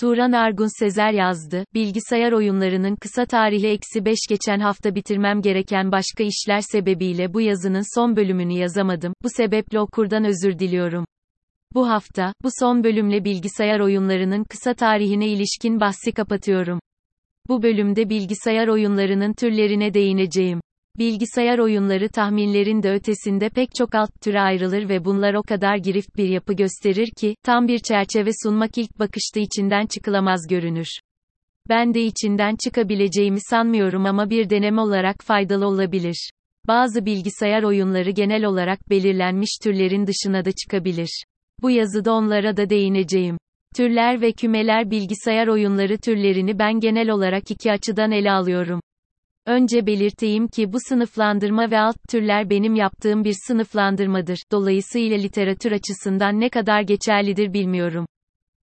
Turan Argun Sezer yazdı, bilgisayar oyunlarının kısa tarihi eksi 5 geçen hafta bitirmem gereken başka işler sebebiyle bu yazının son bölümünü yazamadım, bu sebeple okurdan özür diliyorum. Bu hafta, bu son bölümle bilgisayar oyunlarının kısa tarihine ilişkin bahsi kapatıyorum. Bu bölümde bilgisayar oyunlarının türlerine değineceğim. Bilgisayar oyunları tahminlerin de ötesinde pek çok alt türe ayrılır ve bunlar o kadar girift bir yapı gösterir ki, tam bir çerçeve sunmak ilk bakışta içinden çıkılamaz görünür. Ben de içinden çıkabileceğimi sanmıyorum ama bir deneme olarak faydalı olabilir. Bazı bilgisayar oyunları genel olarak belirlenmiş türlerin dışına da çıkabilir. Bu yazıda onlara da değineceğim. Türler ve kümeler bilgisayar oyunları türlerini ben genel olarak iki açıdan ele alıyorum. Önce belirteyim ki bu sınıflandırma ve alt türler benim yaptığım bir sınıflandırmadır. Dolayısıyla literatür açısından ne kadar geçerlidir bilmiyorum.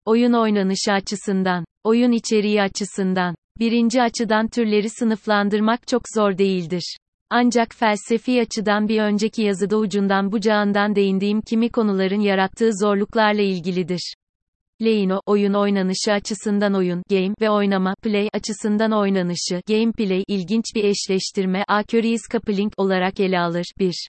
Oyun oynanışı açısından, oyun içeriği açısından, birinci açıdan türleri sınıflandırmak çok zor değildir. Ancak felsefi açıdan bir önceki yazıda ucundan bucağından değindiğim kimi konuların yarattığı zorluklarla ilgilidir. Leino, oyun oynanışı açısından oyun, game ve oynama, play açısından oynanışı, gameplay ilginç bir eşleştirme, a curious coupling olarak ele alır. 1.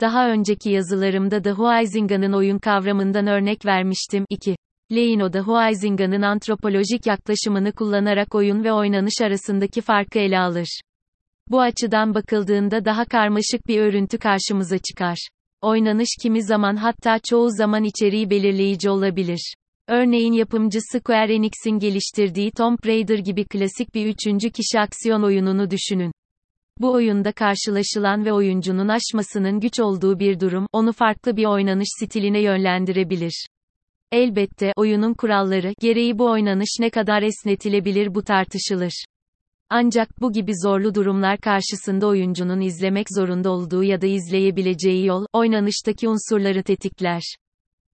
Daha önceki yazılarımda da Huizinga'nın oyun kavramından örnek vermiştim. 2. Leino'da Huizinga'nın antropolojik yaklaşımını kullanarak oyun ve oynanış arasındaki farkı ele alır. Bu açıdan bakıldığında daha karmaşık bir örüntü karşımıza çıkar. Oynanış kimi zaman hatta çoğu zaman içeriği belirleyici olabilir. Örneğin yapımcı Square Enix'in geliştirdiği Tomb Raider gibi klasik bir üçüncü kişi aksiyon oyununu düşünün. Bu oyunda karşılaşılan ve oyuncunun aşmasının güç olduğu bir durum, onu farklı bir oynanış stiline yönlendirebilir. Elbette, oyunun kuralları, gereği bu oynanış ne kadar esnetilebilir bu tartışılır. Ancak bu gibi zorlu durumlar karşısında oyuncunun izlemek zorunda olduğu ya da izleyebileceği yol, oynanıştaki unsurları tetikler.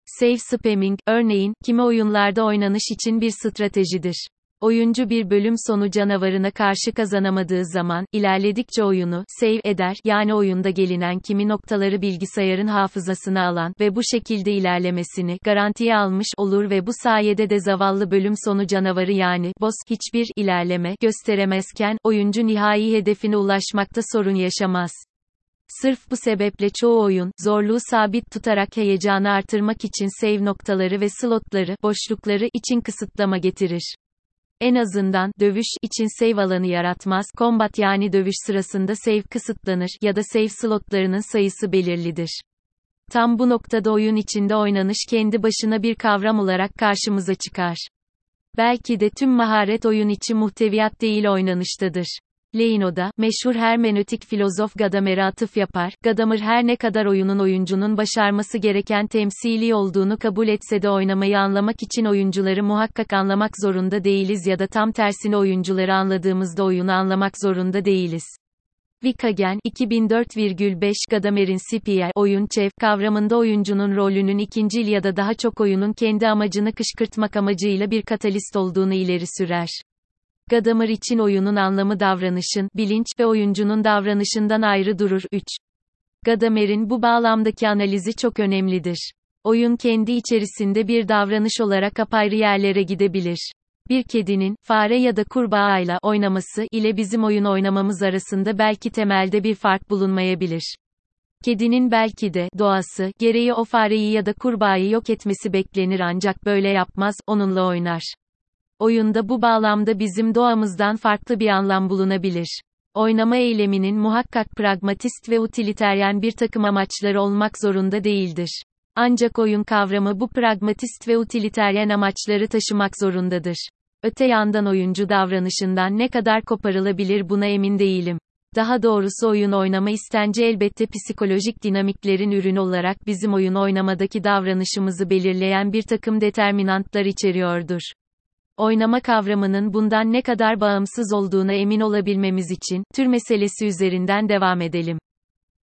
Save spamming, örneğin, kimi oyunlarda oynanış için bir stratejidir. Oyuncu bir bölüm sonu canavarına karşı kazanamadığı zaman, ilerledikçe oyunu, save eder, yani oyunda gelinen kimi noktaları bilgisayarın hafızasına alan ve bu şekilde ilerlemesini, garantiye almış olur ve bu sayede de zavallı bölüm sonu canavarı yani, boss, hiçbir ilerleme gösteremezken, oyuncu nihai hedefine ulaşmakta sorun yaşamaz. Sırf bu sebeple çoğu oyun, zorluğu sabit tutarak heyecanı artırmak için save noktaları ve slotları, boşlukları için kısıtlama getirir. En azından, dövüş için save alanı yaratmaz, combat yani dövüş sırasında save kısıtlanır ya da save slotlarının sayısı belirlidir. Tam bu noktada oyun içinde oynanış kendi başına bir kavram olarak karşımıza çıkar. Belki de tüm maharet oyun içi muhteviyat değil oynanıştadır. Leino'da, meşhur hermenötik filozof Gadamer'e atıf yapar, Gadamer her ne kadar oyunun oyuncunun başarması gereken temsili olduğunu kabul etse de oynamayı anlamak için oyuncuları muhakkak anlamak zorunda değiliz ya da tam tersine oyuncuları anladığımızda oyunu anlamak zorunda değiliz. Vikagen, 2004,5 Gadamer'in CPI, oyun çev, kavramında oyuncunun rolünün ikincil ya da daha çok oyunun kendi amacını kışkırtmak amacıyla bir katalist olduğunu ileri sürer. Gadamer için oyunun anlamı davranışın, bilinç ve oyuncunun davranışından ayrı durur. 3. Gadamer'in bu bağlamdaki analizi çok önemlidir. Oyun kendi içerisinde bir davranış olarak apayrı yerlere gidebilir. Bir kedinin, fare ya da kurbağayla oynaması ile bizim oyun oynamamız arasında belki temelde bir fark bulunmayabilir. Kedinin belki de, doğası, gereği o fareyi ya da kurbağayı yok etmesi beklenir ancak böyle yapmaz, onunla oynar. Oyunda bu bağlamda bizim doğamızdan farklı bir anlam bulunabilir. Oynama eyleminin muhakkak pragmatist ve utiliteryen bir takım amaçları olmak zorunda değildir. Ancak oyun kavramı bu pragmatist ve utiliteryen amaçları taşımak zorundadır. Öte yandan oyuncu davranışından ne kadar koparılabilir buna emin değilim. Daha doğrusu oyun oynama istenci elbette psikolojik dinamiklerin ürünü olarak bizim oyun oynamadaki davranışımızı belirleyen bir takım determinantlar içeriyordur. Oynama kavramının bundan ne kadar bağımsız olduğuna emin olabilmemiz için, tür meselesi üzerinden devam edelim.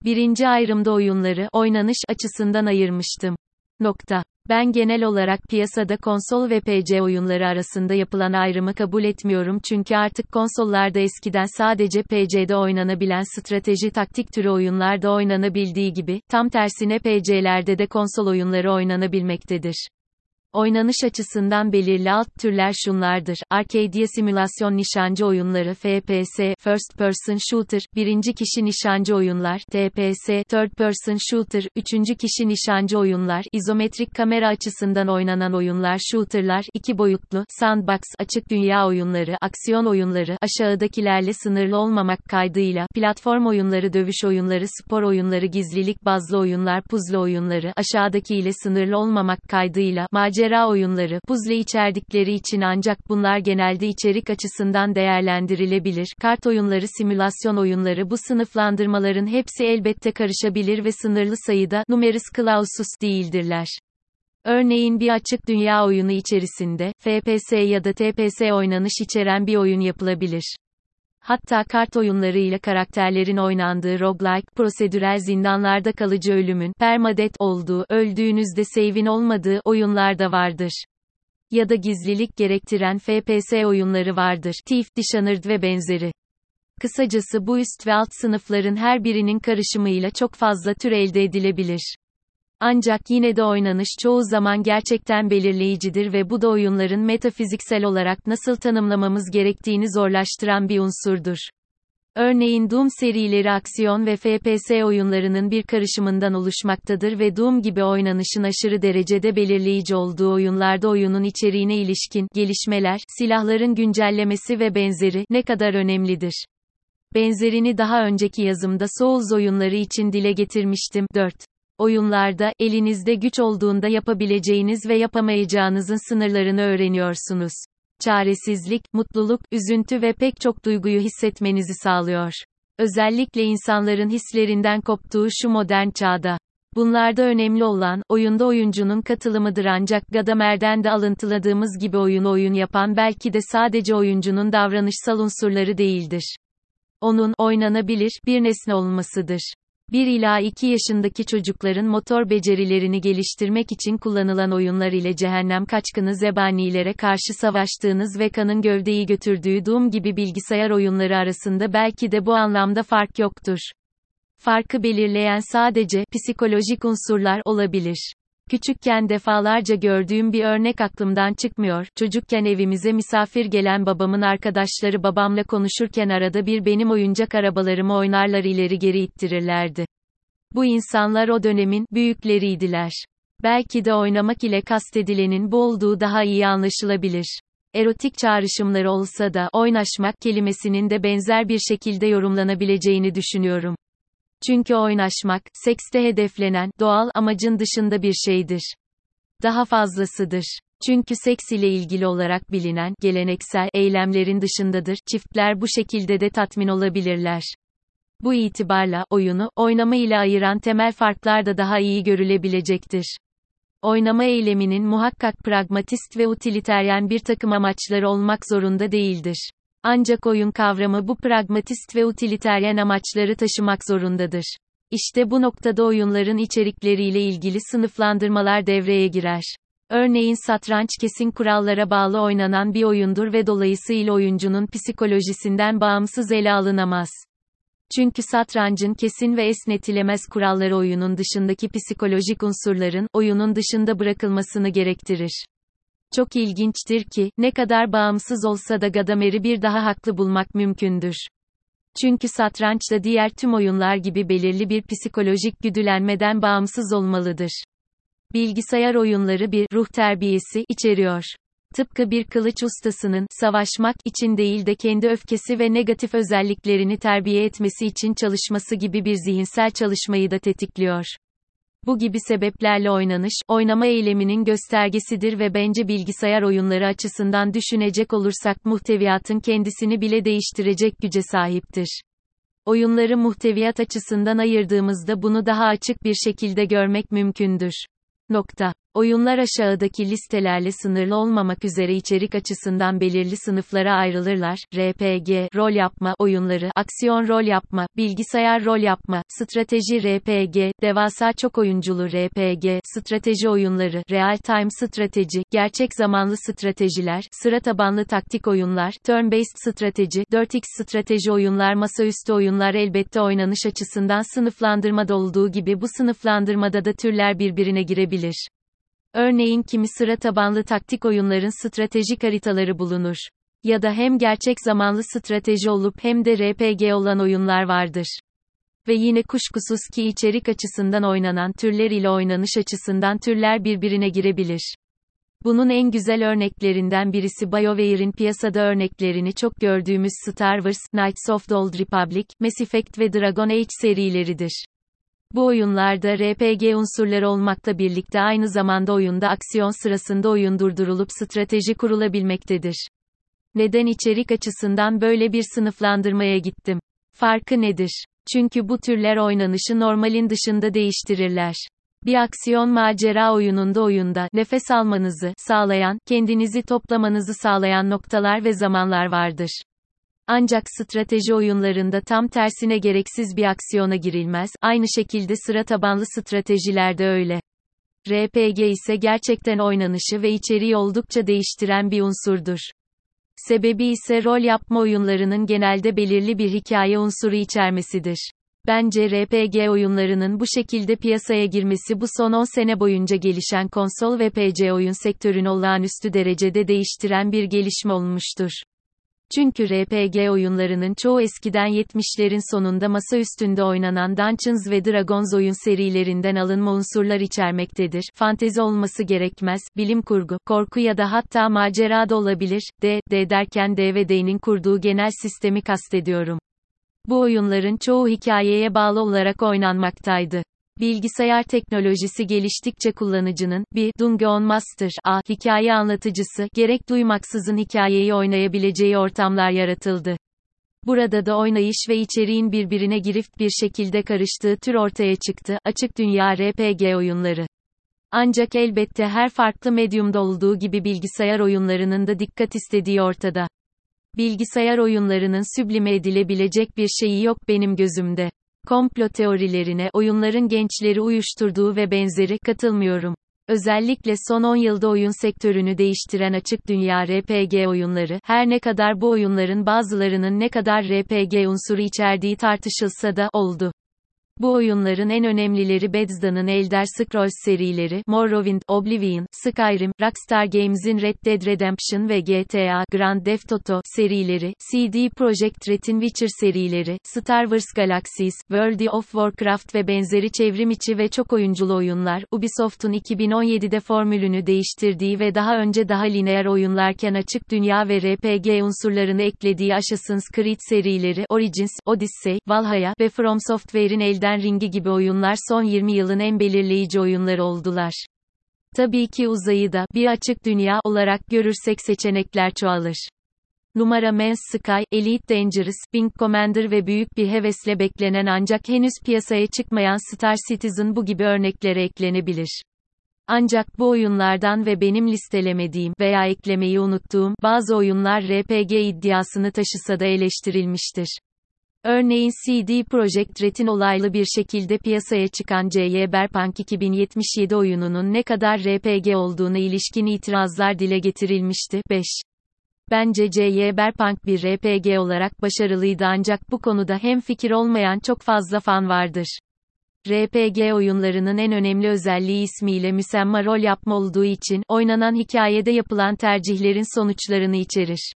Birinci ayrımda oyunları, oynanış açısından ayırmıştım. Nokta. Ben genel olarak piyasada konsol ve PC oyunları arasında yapılan ayrımı kabul etmiyorum çünkü artık konsollarda eskiden sadece PC'de oynanabilen strateji taktik türü oyunlarda oynanabildiği gibi, tam tersine PC'lerde de konsol oyunları oynanabilmektedir. Oynanış açısından belirli alt türler şunlardır. Arcadia simülasyon nişancı oyunları FPS, First Person Shooter, birinci kişi nişancı oyunlar, TPS, Third Person Shooter, üçüncü kişi nişancı oyunlar, izometrik kamera açısından oynanan oyunlar shooterlar, iki boyutlu, sandbox, açık dünya oyunları, aksiyon oyunları, aşağıdakilerle sınırlı olmamak kaydıyla, platform oyunları, dövüş oyunları, spor oyunları, gizlilik bazlı oyunlar, puzzle oyunları, aşağıdakiyle sınırlı olmamak kaydıyla, macera macera oyunları, puzzle içerdikleri için ancak bunlar genelde içerik açısından değerlendirilebilir. Kart oyunları, simülasyon oyunları bu sınıflandırmaların hepsi elbette karışabilir ve sınırlı sayıda, numerus clausus değildirler. Örneğin bir açık dünya oyunu içerisinde, FPS ya da TPS oynanış içeren bir oyun yapılabilir. Hatta kart oyunlarıyla karakterlerin oynandığı roguelike, prosedürel zindanlarda kalıcı ölümün, permadet olduğu, öldüğünüzde save'in olmadığı oyunlar da vardır. Ya da gizlilik gerektiren FPS oyunları vardır. Thief, Dishonored ve benzeri. Kısacası bu üst ve alt sınıfların her birinin karışımıyla çok fazla tür elde edilebilir. Ancak yine de oynanış çoğu zaman gerçekten belirleyicidir ve bu da oyunların metafiziksel olarak nasıl tanımlamamız gerektiğini zorlaştıran bir unsurdur. Örneğin Doom serileri aksiyon ve FPS oyunlarının bir karışımından oluşmaktadır ve Doom gibi oynanışın aşırı derecede belirleyici olduğu oyunlarda oyunun içeriğine ilişkin gelişmeler, silahların güncellemesi ve benzeri ne kadar önemlidir. Benzerini daha önceki yazımda Souls oyunları için dile getirmiştim. 4. Oyunlarda, elinizde güç olduğunda yapabileceğiniz ve yapamayacağınızın sınırlarını öğreniyorsunuz. Çaresizlik, mutluluk, üzüntü ve pek çok duyguyu hissetmenizi sağlıyor. Özellikle insanların hislerinden koptuğu şu modern çağda. Bunlarda önemli olan, oyunda oyuncunun katılımıdır ancak Gadamer'den de alıntıladığımız gibi oyunu oyun yapan belki de sadece oyuncunun davranışsal unsurları değildir. Onun, oynanabilir, bir nesne olmasıdır. 1 ila 2 yaşındaki çocukların motor becerilerini geliştirmek için kullanılan oyunlar ile cehennem kaçkını zebanilere karşı savaştığınız ve kanın gövdeyi götürdüğü Doom gibi bilgisayar oyunları arasında belki de bu anlamda fark yoktur. Farkı belirleyen sadece psikolojik unsurlar olabilir. Küçükken defalarca gördüğüm bir örnek aklımdan çıkmıyor. Çocukken evimize misafir gelen babamın arkadaşları babamla konuşurken arada bir benim oyuncak arabalarımı oynarlar ileri geri ittirirlerdi. Bu insanlar o dönemin büyükleriydiler. Belki de oynamak ile kastedilenin bu olduğu daha iyi anlaşılabilir. Erotik çağrışımları olsa da oynaşmak kelimesinin de benzer bir şekilde yorumlanabileceğini düşünüyorum. Çünkü oynaşmak, sekste hedeflenen, doğal amacın dışında bir şeydir. Daha fazlasıdır. Çünkü seks ile ilgili olarak bilinen, geleneksel, eylemlerin dışındadır, çiftler bu şekilde de tatmin olabilirler. Bu itibarla, oyunu, oynama ile ayıran temel farklar da daha iyi görülebilecektir. Oynama eyleminin muhakkak pragmatist ve utiliteryen bir takım amaçları olmak zorunda değildir. Ancak oyun kavramı bu pragmatist ve utiliteryen amaçları taşımak zorundadır. İşte bu noktada oyunların içerikleriyle ilgili sınıflandırmalar devreye girer. Örneğin satranç kesin kurallara bağlı oynanan bir oyundur ve dolayısıyla oyuncunun psikolojisinden bağımsız ele alınamaz. Çünkü satrancın kesin ve esnetilemez kuralları oyunun dışındaki psikolojik unsurların, oyunun dışında bırakılmasını gerektirir. Çok ilginçtir ki, ne kadar bağımsız olsa da Gadamer'i bir daha haklı bulmak mümkündür. Çünkü satranç da diğer tüm oyunlar gibi belirli bir psikolojik güdülenmeden bağımsız olmalıdır. Bilgisayar oyunları bir ruh terbiyesi içeriyor. Tıpkı bir kılıç ustasının savaşmak için değil de kendi öfkesi ve negatif özelliklerini terbiye etmesi için çalışması gibi bir zihinsel çalışmayı da tetikliyor. Bu gibi sebeplerle oynanış, oynama eyleminin göstergesidir ve bence bilgisayar oyunları açısından düşünecek olursak muhteviyatın kendisini bile değiştirecek güce sahiptir. Oyunları muhteviyat açısından ayırdığımızda bunu daha açık bir şekilde görmek mümkündür. Nokta. Oyunlar aşağıdaki listelerle sınırlı olmamak üzere içerik açısından belirli sınıflara ayrılırlar. RPG, rol yapma oyunları, aksiyon rol yapma, bilgisayar rol yapma, strateji RPG, devasa çok oyunculu RPG, strateji oyunları, real time strateji, gerçek zamanlı stratejiler, sıra tabanlı taktik oyunlar, turn-based strateji, 4x strateji oyunlar, masaüstü oyunlar elbette oynanış açısından sınıflandırmada olduğu gibi bu sınıflandırmada da türler birbirine girebilir. Örneğin kimi sıra tabanlı taktik oyunların stratejik haritaları bulunur. Ya da hem gerçek zamanlı strateji olup hem de RPG olan oyunlar vardır. Ve yine kuşkusuz ki içerik açısından oynanan türler ile oynanış açısından türler birbirine girebilir. Bunun en güzel örneklerinden birisi BioWare'in piyasada örneklerini çok gördüğümüz Star Wars, Knights of the Old Republic, Mass Effect ve Dragon Age serileridir. Bu oyunlarda RPG unsurları olmakla birlikte aynı zamanda oyunda aksiyon sırasında oyun durdurulup strateji kurulabilmektedir. Neden içerik açısından böyle bir sınıflandırmaya gittim? Farkı nedir? Çünkü bu türler oynanışı normalin dışında değiştirirler. Bir aksiyon macera oyununda oyunda nefes almanızı sağlayan, kendinizi toplamanızı sağlayan noktalar ve zamanlar vardır. Ancak strateji oyunlarında tam tersine gereksiz bir aksiyona girilmez, aynı şekilde sıra tabanlı stratejilerde öyle. RPG ise gerçekten oynanışı ve içeriği oldukça değiştiren bir unsurdur. Sebebi ise rol yapma oyunlarının genelde belirli bir hikaye unsuru içermesidir. Bence RPG oyunlarının bu şekilde piyasaya girmesi bu son 10 sene boyunca gelişen konsol ve PC oyun sektörünü olağanüstü derecede değiştiren bir gelişme olmuştur. Çünkü RPG oyunlarının çoğu eskiden 70'lerin sonunda masa üstünde oynanan Dungeons ve Dragons oyun serilerinden alınma unsurlar içermektedir. Fantezi olması gerekmez, bilim kurgu, korku ya da hatta macera da olabilir. D, D derken DVD'nin kurduğu genel sistemi kastediyorum. Bu oyunların çoğu hikayeye bağlı olarak oynanmaktaydı. Bilgisayar teknolojisi geliştikçe kullanıcının, bir, Dungeon Master, a, hikaye anlatıcısı, gerek duymaksızın hikayeyi oynayabileceği ortamlar yaratıldı. Burada da oynayış ve içeriğin birbirine girift bir şekilde karıştığı tür ortaya çıktı, açık dünya RPG oyunları. Ancak elbette her farklı medyumda olduğu gibi bilgisayar oyunlarının da dikkat istediği ortada. Bilgisayar oyunlarının süblime edilebilecek bir şeyi yok benim gözümde. Komplo teorilerine oyunların gençleri uyuşturduğu ve benzeri katılmıyorum. Özellikle son 10 yılda oyun sektörünü değiştiren açık dünya RPG oyunları, her ne kadar bu oyunların bazılarının ne kadar RPG unsuru içerdiği tartışılsa da oldu. Bu oyunların en önemlileri Bethesda'nın Elder Scrolls serileri, Morrowind, Oblivion, Skyrim, Rockstar Games'in Red Dead Redemption ve GTA, Grand Theft Auto serileri, CD Projekt Red'in Witcher serileri, Star Wars Galaxies, World of Warcraft ve benzeri çevrim içi ve çok oyunculu oyunlar, Ubisoft'un 2017'de formülünü değiştirdiği ve daha önce daha lineer oyunlarken açık dünya ve RPG unsurlarını eklediği Assassin's Creed serileri, Origins, Odyssey, Valhalla ve From Software'in elden Elden Ringi gibi oyunlar son 20 yılın en belirleyici oyunları oldular. Tabii ki uzayı da bir açık dünya olarak görürsek seçenekler çoğalır. Numara Man's Sky, Elite Dangerous, Wing Commander ve büyük bir hevesle beklenen ancak henüz piyasaya çıkmayan Star Citizen bu gibi örneklere eklenebilir. Ancak bu oyunlardan ve benim listelemediğim veya eklemeyi unuttuğum bazı oyunlar RPG iddiasını taşısa da eleştirilmiştir. Örneğin CD Projekt Red'in olaylı bir şekilde piyasaya çıkan Cyberpunk 2077 oyununun ne kadar RPG olduğuna ilişkin itirazlar dile getirilmişti. 5. Bence Cyberpunk bir RPG olarak başarılıydı ancak bu konuda hem fikir olmayan çok fazla fan vardır. RPG oyunlarının en önemli özelliği ismiyle müsemma rol yapma olduğu için, oynanan hikayede yapılan tercihlerin sonuçlarını içerir.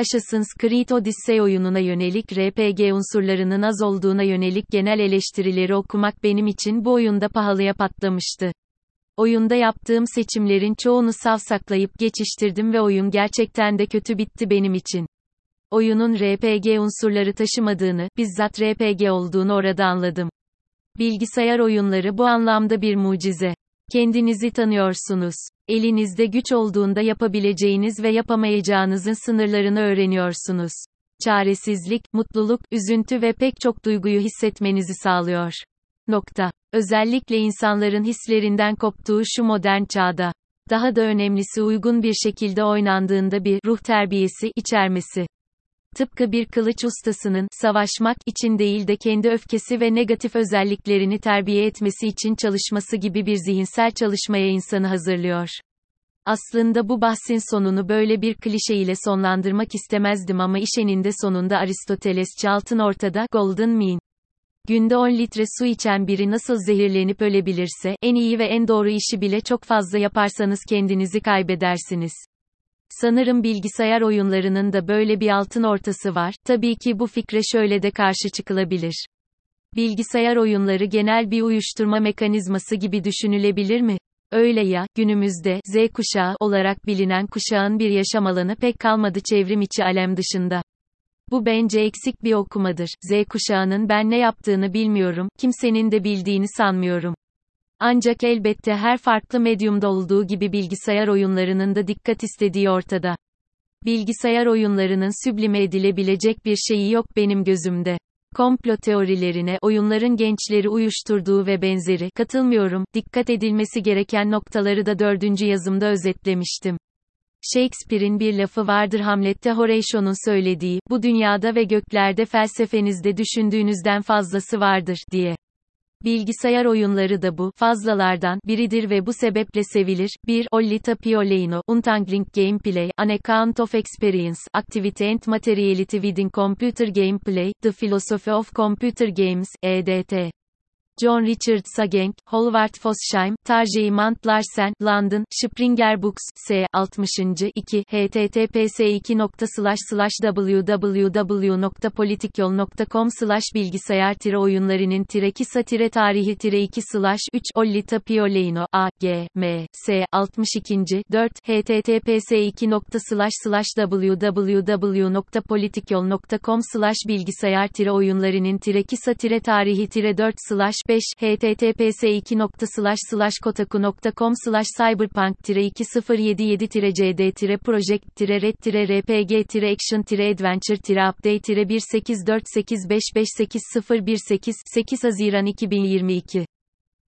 Assassin's Creed Odyssey oyununa yönelik RPG unsurlarının az olduğuna yönelik genel eleştirileri okumak benim için bu oyunda pahalıya patlamıştı. Oyunda yaptığım seçimlerin çoğunu savsaklayıp geçiştirdim ve oyun gerçekten de kötü bitti benim için. Oyunun RPG unsurları taşımadığını, bizzat RPG olduğunu orada anladım. Bilgisayar oyunları bu anlamda bir mucize. Kendinizi tanıyorsunuz. Elinizde güç olduğunda yapabileceğiniz ve yapamayacağınızın sınırlarını öğreniyorsunuz. Çaresizlik, mutluluk, üzüntü ve pek çok duyguyu hissetmenizi sağlıyor. Nokta. Özellikle insanların hislerinden koptuğu şu modern çağda. Daha da önemlisi uygun bir şekilde oynandığında bir ruh terbiyesi içermesi. Tıpkı bir kılıç ustasının, savaşmak için değil de kendi öfkesi ve negatif özelliklerini terbiye etmesi için çalışması gibi bir zihinsel çalışmaya insanı hazırlıyor. Aslında bu bahsin sonunu böyle bir klişe ile sonlandırmak istemezdim ama iş eninde sonunda Aristoteles altın ortada, Golden Mean. Günde 10 litre su içen biri nasıl zehirlenip ölebilirse, en iyi ve en doğru işi bile çok fazla yaparsanız kendinizi kaybedersiniz. Sanırım bilgisayar oyunlarının da böyle bir altın ortası var. Tabii ki bu fikre şöyle de karşı çıkılabilir. Bilgisayar oyunları genel bir uyuşturma mekanizması gibi düşünülebilir mi? Öyle ya, günümüzde Z kuşağı olarak bilinen kuşağın bir yaşam alanı pek kalmadı çevrim içi alem dışında. Bu bence eksik bir okumadır. Z kuşağının ben ne yaptığını bilmiyorum, kimsenin de bildiğini sanmıyorum. Ancak elbette her farklı medyumda olduğu gibi bilgisayar oyunlarının da dikkat istediği ortada. Bilgisayar oyunlarının süblime edilebilecek bir şeyi yok benim gözümde. Komplo teorilerine, oyunların gençleri uyuşturduğu ve benzeri, katılmıyorum, dikkat edilmesi gereken noktaları da dördüncü yazımda özetlemiştim. Shakespeare'in bir lafı vardır Hamlet'te Horatio'nun söylediği, bu dünyada ve göklerde felsefenizde düşündüğünüzden fazlası vardır, diye. Bilgisayar oyunları da bu fazlalardan biridir ve bu sebeple sevilir. 1. Olli Tapioleino, Untangling Gameplay, An Account of Experience, Activity and Materiality within Computer Gameplay, The Philosophy of Computer Games, EDT. John Richard Sagenk, Howard Fosheim, Tarjei Larsen, London, Springer Books, S. 60. 2, https 2 www.politikyol.com bilgisayar tire oyunlarının tire kisa tire tarihi tire 2 slash 3 Ollita Pioleino, A, G, M, S. 62. 4, https 2 www.politikyol.com bilgisayar tire oyunlarının tire kisa tire tarihi tire 4 slash 5 https 2 kotaku.com cyberpunk 2077 cd project red rpg action adventure update 18485580188 8 Haziran 2022